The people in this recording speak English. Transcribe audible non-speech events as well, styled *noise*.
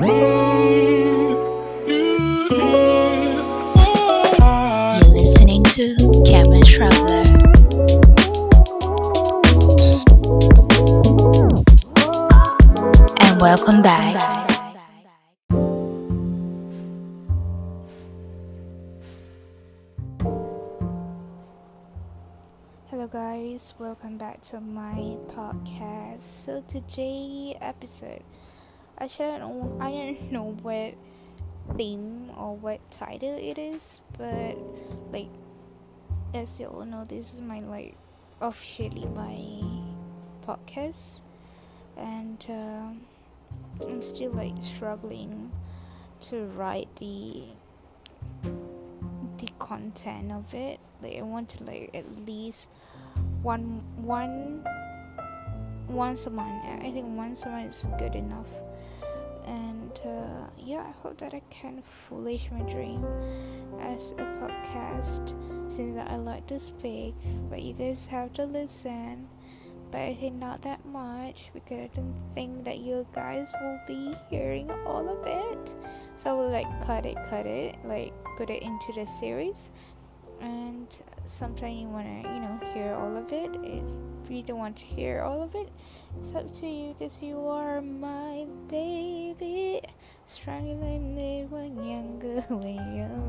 You're listening to Cameron Traveler. And welcome back. Hello, guys, welcome back to my podcast. So, today episode, I don't, I don't know what theme or what title it is, but like, as you all know, this is my like officially my podcast, and um I'm still like struggling to write the the content of it. Like, I want to like at least one one once a month. I think once a month is good enough. And uh, yeah, I hope that I can foolish my dream as a podcast since I like to speak, but you guys have to listen. But I think not that much because I don't think that you guys will be hearing all of it. So I will like cut it, cut it, like put it into the series and sometimes you want to you know hear all of it is if you don't want to hear all of it it's up to you because you are my baby than they were younger *laughs* when boo